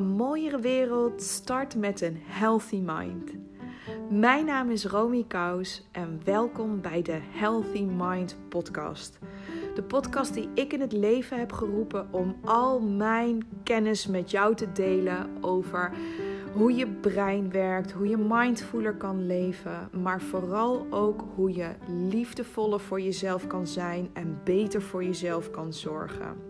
Een mooiere wereld start met een healthy mind. Mijn naam is Romy Kous en welkom bij de Healthy Mind podcast. De podcast die ik in het leven heb geroepen om al mijn kennis met jou te delen over hoe je brein werkt, hoe je mindfuler kan leven, maar vooral ook hoe je liefdevoller voor jezelf kan zijn en beter voor jezelf kan zorgen.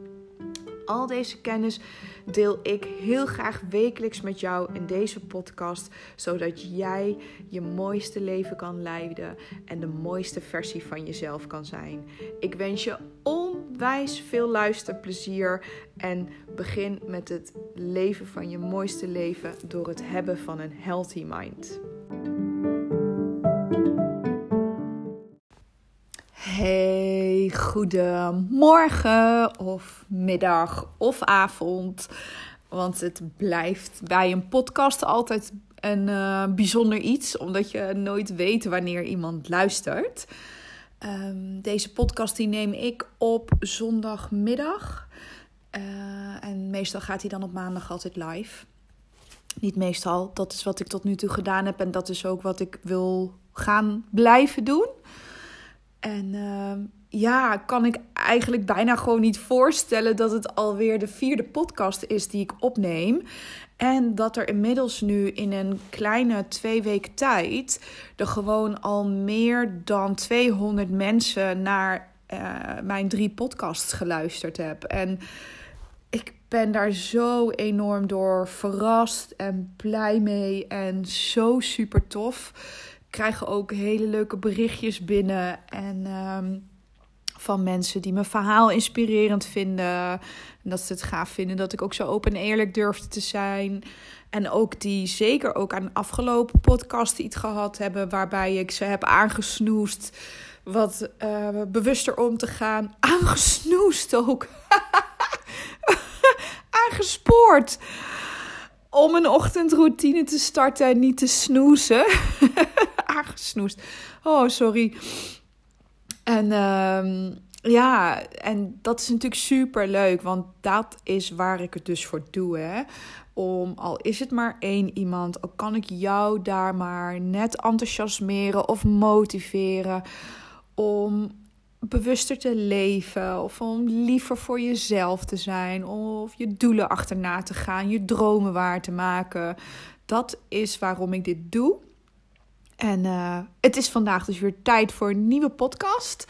Al deze kennis deel ik heel graag wekelijks met jou in deze podcast, zodat jij je mooiste leven kan leiden en de mooiste versie van jezelf kan zijn. Ik wens je onwijs veel luisterplezier en begin met het leven van je mooiste leven door het hebben van een healthy mind. Goedemorgen of middag of avond. Want het blijft bij een podcast altijd een uh, bijzonder iets, omdat je nooit weet wanneer iemand luistert. Um, deze podcast die neem ik op zondagmiddag. Uh, en meestal gaat hij dan op maandag altijd live. Niet meestal, dat is wat ik tot nu toe gedaan heb en dat is ook wat ik wil gaan blijven doen. En uh, ja, kan ik eigenlijk bijna gewoon niet voorstellen dat het alweer de vierde podcast is die ik opneem. En dat er inmiddels nu in een kleine twee weken tijd er gewoon al meer dan 200 mensen naar uh, mijn drie podcasts geluisterd heb. En ik ben daar zo enorm door verrast en blij mee en zo super tof krijgen ook hele leuke berichtjes binnen. En um, van mensen die mijn verhaal inspirerend vinden. En dat ze het gaaf vinden dat ik ook zo open en eerlijk durfde te zijn. En ook die zeker ook aan de afgelopen podcast iets gehad hebben. Waarbij ik ze heb aangesnoest. Wat uh, bewuster om te gaan. Aangesnoest ook. Aangespoord om een ochtendroutine te starten en niet te snoezen. Aangesnoest. Oh, sorry. En um, ja, en dat is natuurlijk super leuk, want dat is waar ik het dus voor doe. Hè? Om, al is het maar één iemand, al kan ik jou daar maar net enthousiasmeren of motiveren om bewuster te leven of om liever voor jezelf te zijn of je doelen achterna te gaan, je dromen waar te maken. Dat is waarom ik dit doe. En uh, het is vandaag dus weer tijd voor een nieuwe podcast.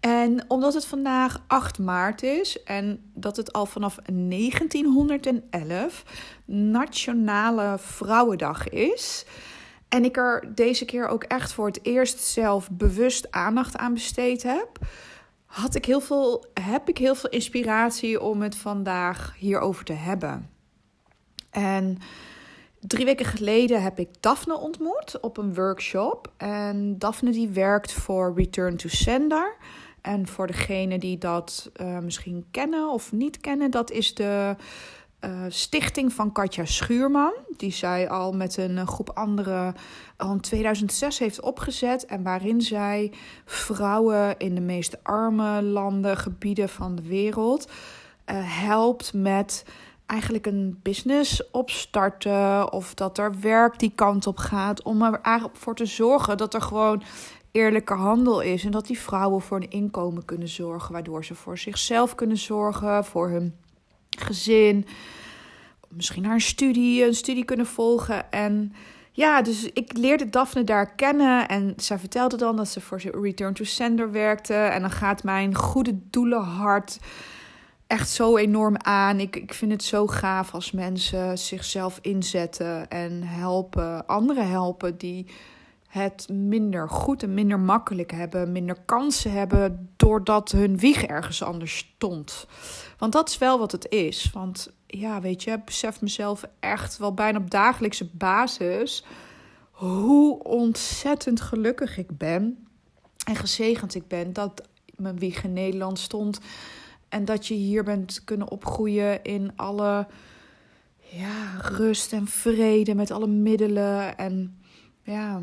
En omdat het vandaag 8 maart is en dat het al vanaf 1911 Nationale Vrouwendag is, en ik er deze keer ook echt voor het eerst zelf bewust aandacht aan besteed heb, had ik heel veel, heb ik heel veel inspiratie om het vandaag hierover te hebben. En drie weken geleden heb ik Daphne ontmoet op een workshop. En Daphne die werkt voor Return to Sender. En voor degenen die dat uh, misschien kennen of niet kennen, dat is de uh, stichting van Katja Schuurman. Die zij al met een groep anderen al in 2006 heeft opgezet. En waarin zij vrouwen in de meest arme landen, gebieden van de wereld uh, helpt met eigenlijk een business opstarten. Of dat er werk die kant op gaat. Om er eigenlijk voor te zorgen dat er gewoon eerlijke handel is. En dat die vrouwen voor een inkomen kunnen zorgen. Waardoor ze voor zichzelf kunnen zorgen, voor hun gezin. Misschien naar een studie, een studie kunnen volgen. En ja, dus ik leerde Daphne daar kennen. En zij vertelde dan dat ze voor Return to Sender werkte. En dan gaat mijn goede doelenhart echt zo enorm aan. Ik, ik vind het zo gaaf als mensen zichzelf inzetten en helpen, anderen helpen die het minder goed en minder makkelijk hebben, minder kansen hebben doordat hun wieg ergens anders stond. Want dat is wel wat het is. Want ja, weet je, ik besef mezelf echt wel bijna op dagelijkse basis hoe ontzettend gelukkig ik ben en gezegend ik ben dat mijn wieg in Nederland stond en dat je hier bent kunnen opgroeien in alle ja, rust en vrede met alle middelen en ja,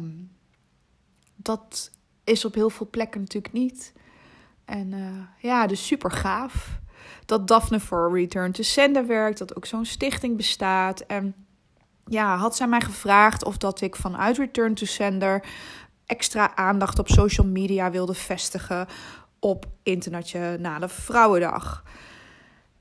dat is op heel veel plekken natuurlijk niet. En uh, ja, dus super gaaf. dat Daphne for Return to Sender werkt, dat ook zo'n stichting bestaat. En ja, had zij mij gevraagd of dat ik vanuit Return to Sender extra aandacht op social media wilde vestigen op Internationale Vrouwendag.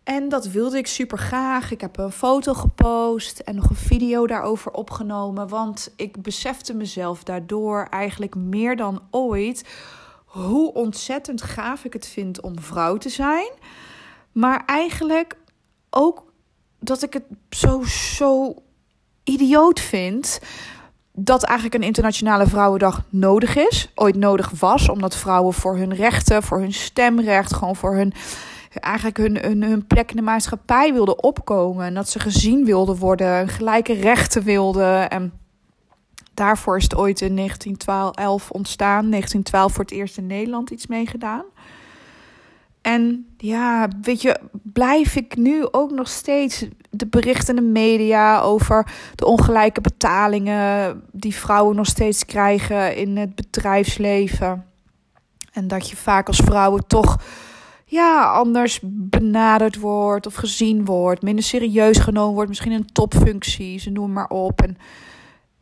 En dat wilde ik super graag. Ik heb een foto gepost en nog een video daarover opgenomen. Want ik besefte mezelf daardoor eigenlijk meer dan ooit hoe ontzettend gaaf ik het vind om vrouw te zijn. Maar eigenlijk ook dat ik het zo, zo idioot vind dat eigenlijk een internationale vrouwendag nodig is. Ooit nodig was, omdat vrouwen voor hun rechten, voor hun stemrecht, gewoon voor hun eigenlijk hun, hun, hun plek in de maatschappij wilden opkomen. En dat ze gezien wilden worden, gelijke rechten wilden. En daarvoor is het ooit in 1912 ontstaan. 1912 voor het eerst in Nederland iets meegedaan. En ja, weet je, blijf ik nu ook nog steeds de berichten in de media over de ongelijke betalingen die vrouwen nog steeds krijgen in het bedrijfsleven. En dat je vaak als vrouwen toch ja, anders benaderd wordt of gezien wordt, minder serieus genomen wordt, misschien een topfunctie, ze noemen maar op. En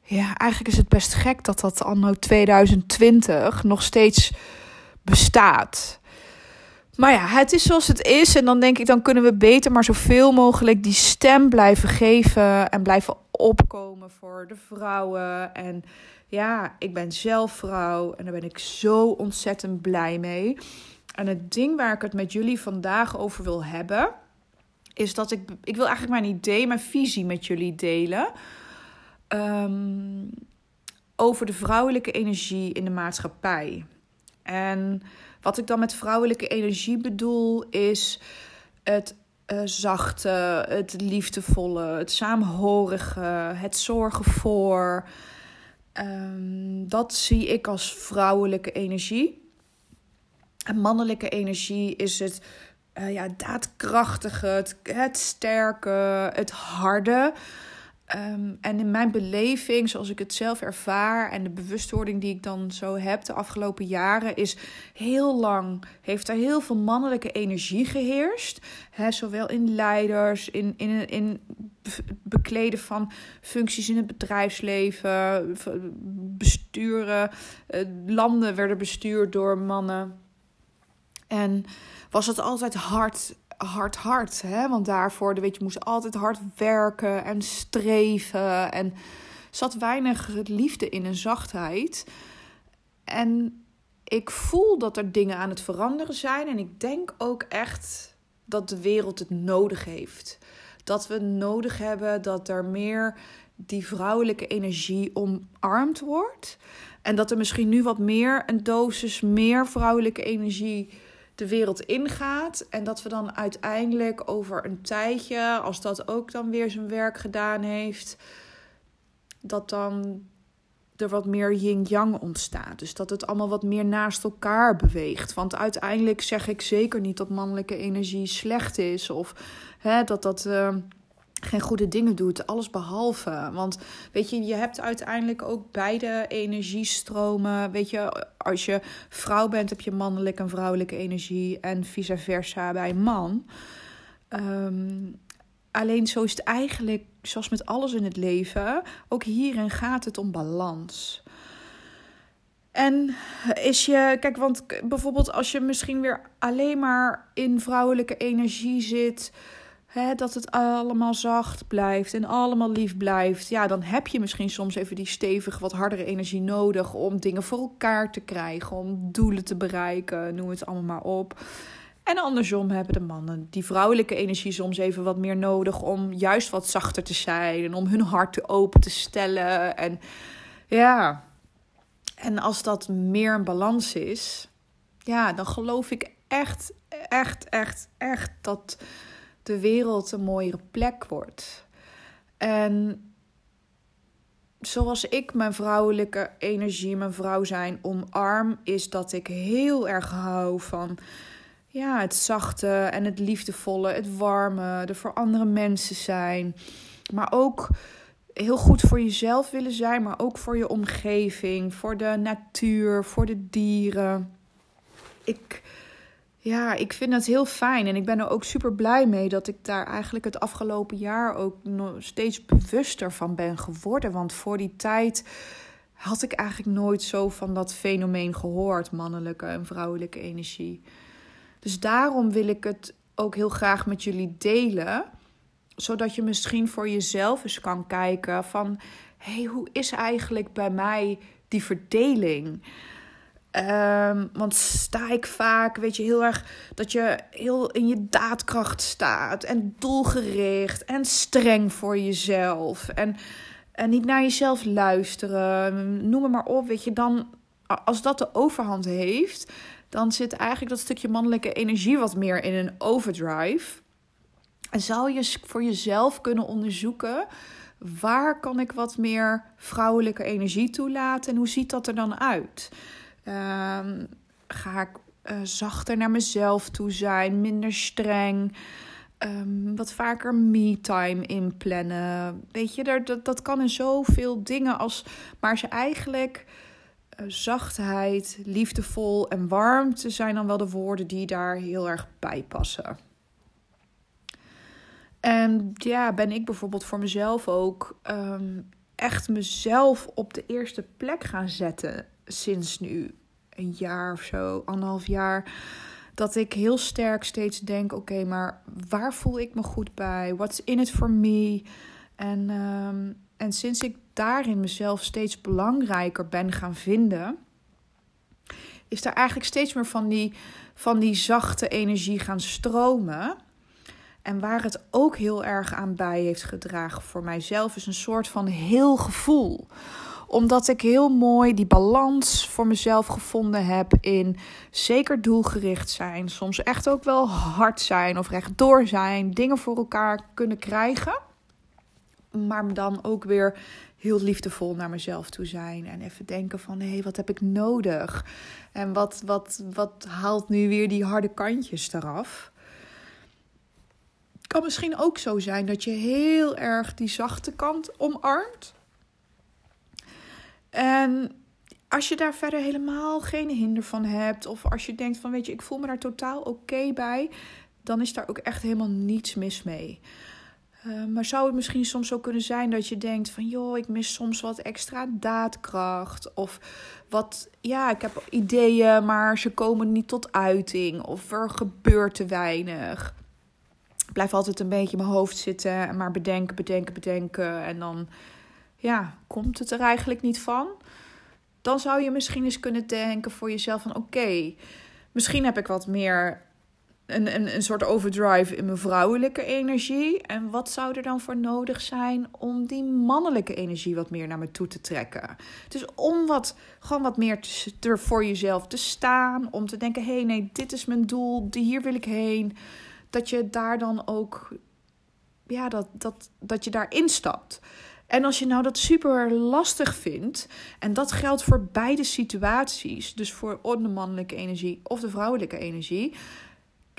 ja, eigenlijk is het best gek dat dat anno 2020 nog steeds bestaat. Maar ja, het is zoals het is. En dan denk ik, dan kunnen we beter maar zoveel mogelijk die stem blijven geven. En blijven opkomen voor de vrouwen. En ja, ik ben zelf vrouw. En daar ben ik zo ontzettend blij mee. En het ding waar ik het met jullie vandaag over wil hebben, is dat ik, ik wil eigenlijk mijn idee, mijn visie met jullie delen. Ehm, over de vrouwelijke energie in de maatschappij. En wat ik dan met vrouwelijke energie bedoel, is het uh, zachte, het liefdevolle, het saamhorige, het zorgen voor. Um, dat zie ik als vrouwelijke energie. En mannelijke energie is het uh, ja, daadkrachtige, het sterke, het harde. Ehm, en in mijn beleving, zoals ik het zelf ervaar en de bewustwording die ik dan zo heb de afgelopen jaren, is heel lang, heeft er heel veel mannelijke energie geheerst. Zowel in leiders, in, in, in bekleden van functies in het bedrijfsleven, besturen. Eh, landen werden bestuurd door mannen. En was het altijd hard, hard, hard. Hè? Want daarvoor, weet je, moest altijd hard werken en streven. En zat weinig liefde in en zachtheid. En ik voel dat er dingen aan het veranderen zijn. En ik denk ook echt dat de wereld het nodig heeft. Dat we nodig hebben dat er meer die vrouwelijke energie omarmd wordt. En dat er misschien nu wat meer een dosis meer vrouwelijke energie de wereld ingaat. En dat we dan uiteindelijk over een tijdje, als dat ook dan weer zijn werk gedaan heeft, dat dan er wat meer yin-yang ontstaat. Dus dat het allemaal wat meer naast elkaar beweegt. Want uiteindelijk zeg ik zeker niet dat mannelijke energie slecht is of hè, dat dat. Uh, geen goede dingen doet. Alles behalve. Want weet je, je hebt uiteindelijk ook beide energiestromen. Weet je, als je vrouw bent, heb je mannelijke en vrouwelijke energie. En vice versa bij man. Ehm, alleen zo is het eigenlijk, zoals met alles in het leven, ook hierin gaat het om balans. En is je, kijk, want bijvoorbeeld als je misschien weer alleen maar in vrouwelijke energie zit dat het allemaal zacht blijft en allemaal lief blijft. Ja, dan heb je misschien soms even die stevige, wat hardere energie nodig om dingen voor elkaar te krijgen, om doelen te bereiken, noem het allemaal maar op. En andersom hebben de mannen die vrouwelijke energie soms even wat meer nodig om juist wat zachter te zijn en om hun hart open te stellen. En ja, en als dat meer een balans is, ja, dan geloof ik echt, echt, echt, echt dat de wereld een mooiere plek wordt. En zoals ik mijn vrouwelijke energie, mijn vrouw zijn omarm, is dat ik heel erg hou van ja, het zachte en het liefdevolle, het warme, er voor andere mensen zijn. Maar ook heel goed voor jezelf willen zijn, maar ook voor je omgeving, voor de natuur, voor de dieren. Ik ja, ik vind het heel fijn. En ik ben er ook super blij mee dat ik daar eigenlijk het afgelopen jaar ook nog steeds bewuster van ben geworden. Want voor die tijd had ik eigenlijk nooit zo van dat fenomeen gehoord, mannelijke en vrouwelijke energie. Dus daarom wil ik het ook heel graag met jullie delen, zodat je misschien voor jezelf eens kan kijken van, hé, hey, hoe is eigenlijk bij mij die verdeling? Um, want sta ik vaak, weet je, heel erg dat je heel in je daadkracht staat en doelgericht en streng voor jezelf en, en niet naar jezelf luisteren, noem maar op, weet je, dan als dat de overhand heeft, dan zit eigenlijk dat stukje mannelijke energie wat meer in een overdrive. En zou je voor jezelf kunnen onderzoeken waar kan ik wat meer vrouwelijke energie toelaten en hoe ziet dat er dan uit? Um, ga ik uh, zachter naar mezelf toe zijn, minder streng. Um, wat vaker me-time inplannen. Weet je, dat, dat kan in zoveel dingen als. Maar ze eigenlijk. Uh, zachtheid, liefdevol en warmte zijn dan wel de woorden die daar heel erg bij passen. En ja, ben ik bijvoorbeeld voor mezelf ook um, echt mezelf op de eerste plek gaan zetten sinds nu een jaar of zo, anderhalf jaar. Dat ik heel sterk steeds denk: oké, maar waar voel ik me goed bij? What's in it for me? En, um, en sinds ik daarin mezelf steeds belangrijker ben gaan vinden, is daar eigenlijk steeds meer van die, van die zachte energie gaan stromen. En waar het ook heel erg aan bij heeft gedragen voor mijzelf, is een soort van heel gevoel omdat ik heel mooi die balans voor mezelf gevonden heb in zeker doelgericht zijn. Soms echt ook wel hard zijn of rechtdoor zijn. Dingen voor elkaar kunnen krijgen. Maar dan ook weer heel liefdevol naar mezelf toe zijn. En even denken van, hé, hey, wat heb ik nodig? En wat, wat, wat haalt nu weer die harde kantjes eraf? Het kan misschien ook zo zijn dat je heel erg die zachte kant omarmt. En als je daar verder helemaal geen hinder van hebt, of als je denkt van weet je, ik voel me daar totaal oké bij, dan is daar ook echt helemaal niets mis mee. Uh, maar zou het misschien soms zo kunnen zijn dat je denkt van joh, ik mis soms wat extra daadkracht. Of wat, ja, ik heb ideeën, maar ze komen niet tot uiting. Of er gebeurt te weinig. Ik blijf altijd een beetje in mijn hoofd zitten en maar bedenken, bedenken, bedenken. En dan ja, komt het er eigenlijk niet van? Dan zou je misschien eens kunnen denken voor jezelf van oké, misschien heb ik wat meer een, een, een soort overdrive in mijn vrouwelijke energie. En wat zou er dan voor nodig zijn om die mannelijke energie wat meer naar me toe te trekken? Dus om wat, gewoon wat meer te, voor jezelf te staan. Om te denken, hé hey, nee, dit is mijn doel, hier wil ik heen. Dat je daar dan ook, ja, dat, dat, dat je daar instapt. En als je nou dat super lastig vindt, en dat geldt voor beide situaties, dus voor de mannelijke energie of de vrouwelijke energie,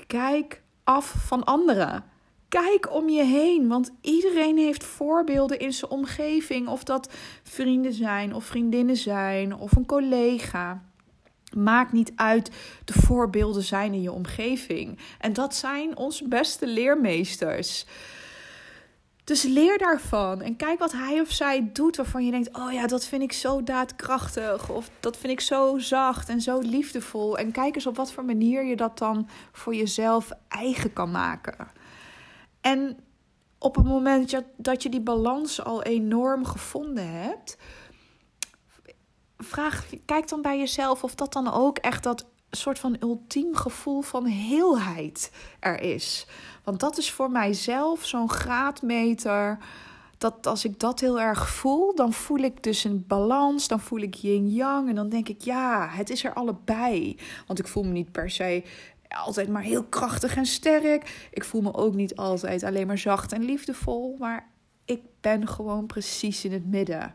kijk af van anderen. Kijk om je heen, want iedereen heeft voorbeelden in zijn omgeving, of dat vrienden zijn of vriendinnen zijn of een collega. Maakt niet uit, de voorbeelden zijn in je omgeving. En dat zijn onze beste leermeesters. Dus leer daarvan en kijk wat hij of zij doet waarvan je denkt: oh ja, dat vind ik zo daadkrachtig. Of dat vind ik zo zacht en zo liefdevol. En kijk eens op wat voor manier je dat dan voor jezelf eigen kan maken. En op het moment dat je die balans al enorm gevonden hebt, vraag, kijk dan bij jezelf of dat dan ook echt dat soort van ultiem gevoel van heelheid er is. Want dat is voor mijzelf zo'n graadmeter. Dat als ik dat heel erg voel, dan voel ik dus een balans. Dan voel ik yin-yang. En dan denk ik, ja, het is er allebei. Want ik voel me niet per se altijd maar heel krachtig en sterk. Ik voel me ook niet altijd alleen maar zacht en liefdevol. Maar ik ben gewoon precies in het midden.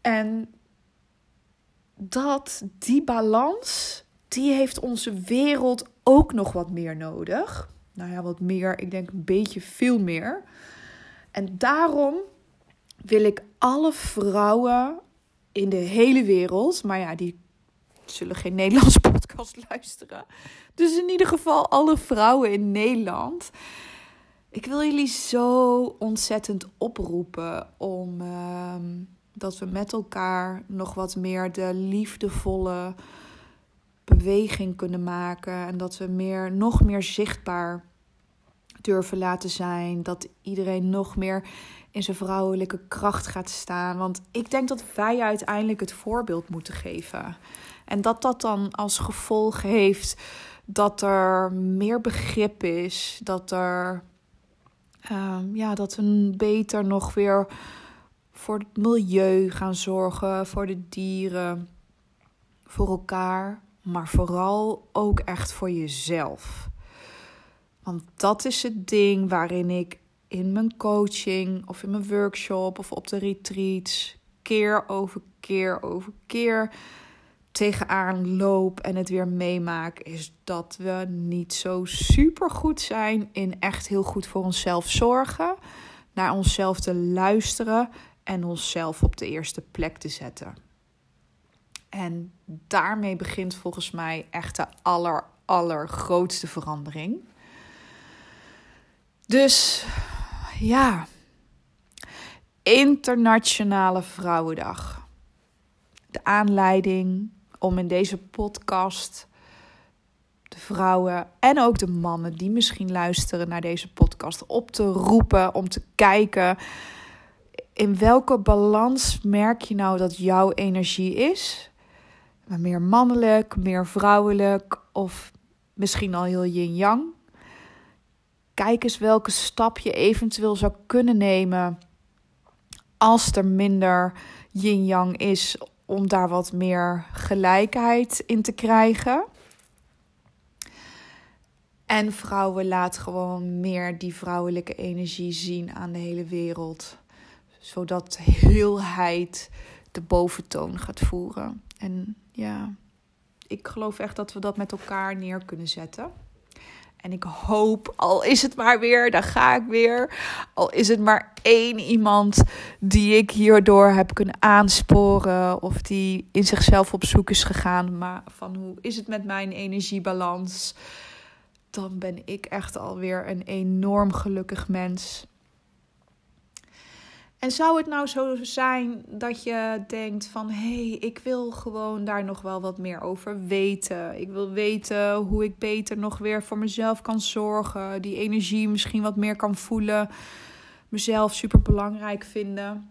En dat, die balans, die heeft onze wereld ook nog wat meer nodig. Nou ja, wat meer, ik denk een beetje veel meer. En daarom wil ik alle vrouwen in de hele wereld, maar ja, die zullen geen Nederlandse podcast luisteren. Dus in ieder geval alle vrouwen in Nederland. Ik wil jullie zo ontzettend oproepen om ehm, dat we met elkaar nog wat meer de liefdevolle beweging kunnen maken. En dat we meer, nog meer zichtbaar durven laten zijn. Dat iedereen nog meer in zijn vrouwelijke kracht gaat staan. Want ik denk dat wij uiteindelijk het voorbeeld moeten geven. En dat dat dan als gevolg heeft dat er meer begrip is. Dat er. Um, ja, dat we beter nog weer voor het milieu gaan zorgen, voor de dieren, voor elkaar, maar vooral ook echt voor jezelf. Want dat is het ding waarin ik in mijn coaching of in mijn workshop of op de retreats keer over keer over keer tegenaan loop en het weer meemaak, is dat we niet zo super goed zijn in echt heel goed voor onszelf zorgen, naar onszelf te luisteren en onszelf op de eerste plek te zetten. En daarmee begint volgens mij echt de aller, allergrootste verandering. Dus ja, Internationale Vrouwendag. De aanleiding om in deze podcast de vrouwen en ook de mannen die misschien luisteren naar deze podcast op te roepen om te kijken in welke balans merk je nou dat jouw energie is? Meer mannelijk, meer vrouwelijk of misschien al heel yin-yang? Kijk eens welke stap je eventueel zou kunnen nemen als er minder yin-yang is om daar wat meer gelijkheid in te krijgen. En vrouwen laat gewoon meer die vrouwelijke energie zien aan de hele wereld zodat heelheid de boventoon gaat voeren. En ja, ik geloof echt dat we dat met elkaar neer kunnen zetten. En ik hoop, al is het maar weer, daar ga ik weer. Al is het maar één iemand die ik hierdoor heb kunnen aansporen. Of die in zichzelf op zoek is gegaan. Maar van hoe is het met mijn energiebalans? Dan ben ik echt alweer een enorm gelukkig mens. En zou het nou zo zijn dat je denkt van hé, hey, ik wil gewoon daar nog wel wat meer over weten. Ik wil weten hoe ik beter nog weer voor mezelf kan zorgen. Die energie misschien wat meer kan voelen. Mezelf super belangrijk vinden.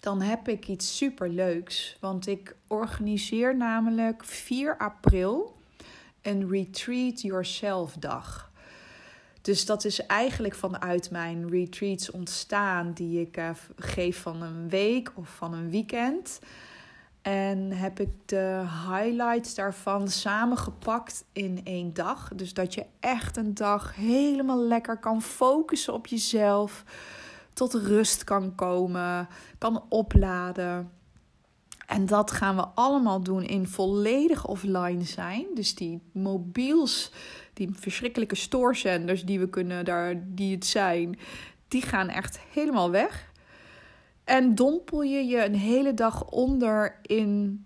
Dan heb ik iets super leuks. Want ik organiseer namelijk 4 april een Retreat Yourself dag. Dus dat is eigenlijk vanuit mijn retreats ontstaan, die ik uh, geef van een week of van een weekend. En heb ik de highlights daarvan samengepakt in één dag. Dus dat je echt een dag helemaal lekker kan focussen op jezelf. Tot rust kan komen, kan opladen. En dat gaan we allemaal doen in volledig offline zijn. Dus die mobiels die verschrikkelijke stoorzenders die we kunnen daar, die het zijn, die gaan echt helemaal weg. En dompel je je een hele dag onder in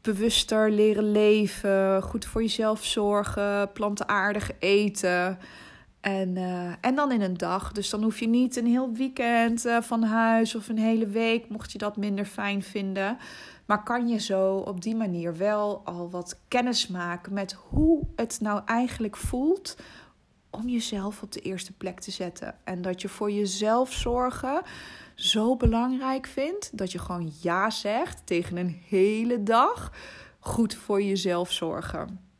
bewuster leren leven, goed voor jezelf zorgen, plantaardig eten. En, uh, en dan in een dag. Dus dan hoef je niet een heel weekend uh, van huis of een hele week, mocht je dat minder fijn vinden. Maar kan je zo op die manier wel al wat kennis maken met hoe het nou eigenlijk voelt om jezelf op de eerste plek te zetten. En dat je voor jezelf zorgen zo belangrijk vindt dat je gewoon ja zegt tegen een hele dag goed voor jezelf zorgen.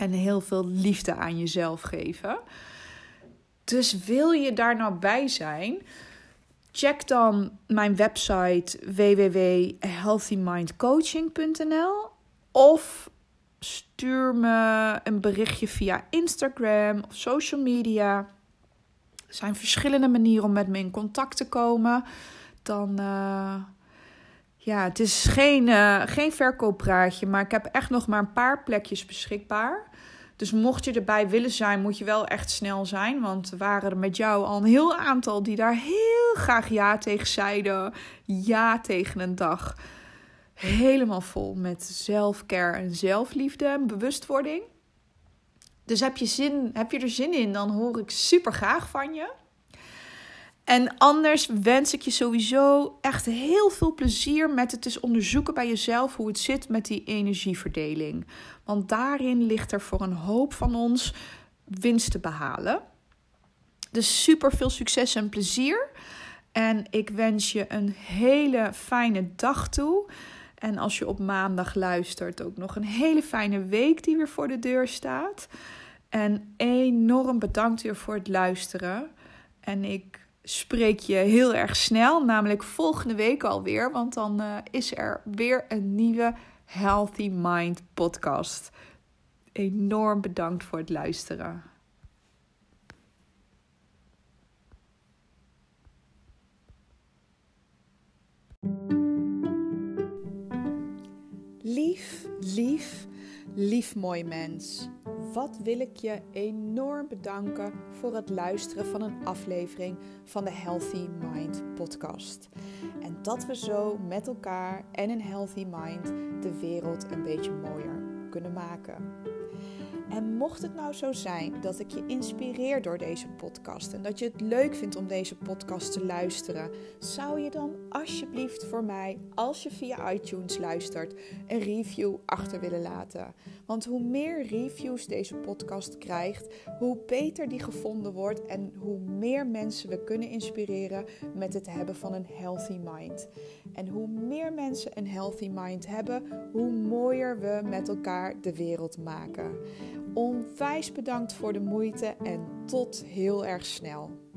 En heel veel liefde aan jezelf geven. Dus wil je daar nou bij zijn? Check dan mijn website www.healthymindcoaching.nl of stuur me een berichtje via Instagram of social media. Er zijn verschillende manieren om met me in contact te komen. Dan, uh, ja, het is geen, uh, geen verkooppraatje, maar ik heb echt nog maar een paar plekjes beschikbaar. Dus mocht je erbij willen zijn, moet je wel echt snel zijn. Want er waren er met jou al een heel aantal die daar heel graag ja tegen zeiden. Ja tegen een dag. helemaal vol met zelfcare en zelfliefde en bewustwording. Dus heb je, zin, heb je er zin in, dan hoor ik super graag van je. En anders wens ik je sowieso echt heel veel plezier met het eens onderzoeken bij jezelf hoe het zit met die energieverdeling. Want daarin ligt er voor een hoop van ons winst te behalen. Dus super veel succes en plezier. En ik wens je een hele fijne dag toe. En als je op maandag luistert, ook nog een hele fijne week die weer voor de deur staat. En enorm bedankt weer voor het luisteren. En ik spreek je heel erg snel, namelijk volgende week alweer. Want dan uh, is er weer een nieuwe Healthy Mind podcast. Enorm bedankt voor het luisteren. Lief, lief, lief mooi mens. Wat wil ik je enorm bedanken voor het luisteren van een aflevering van de Healthy Mind podcast. En dat we zo met elkaar en een healthy mind de wereld een beetje mooier kunnen maken. En mocht het nou zo zijn dat ik je inspireer door deze podcast en dat je het leuk vindt om deze podcast te luisteren, zou je dan alsjeblieft voor mij, als je via iTunes luistert, een review achter willen laten? Want hoe meer reviews deze podcast krijgt, hoe beter die gevonden wordt en hoe meer mensen we kunnen inspireren met het hebben van een healthy mind. En hoe meer mensen een healthy mind hebben, hoe mooier we met elkaar de wereld maken. Onwijs bedankt voor de moeite en tot heel erg snel.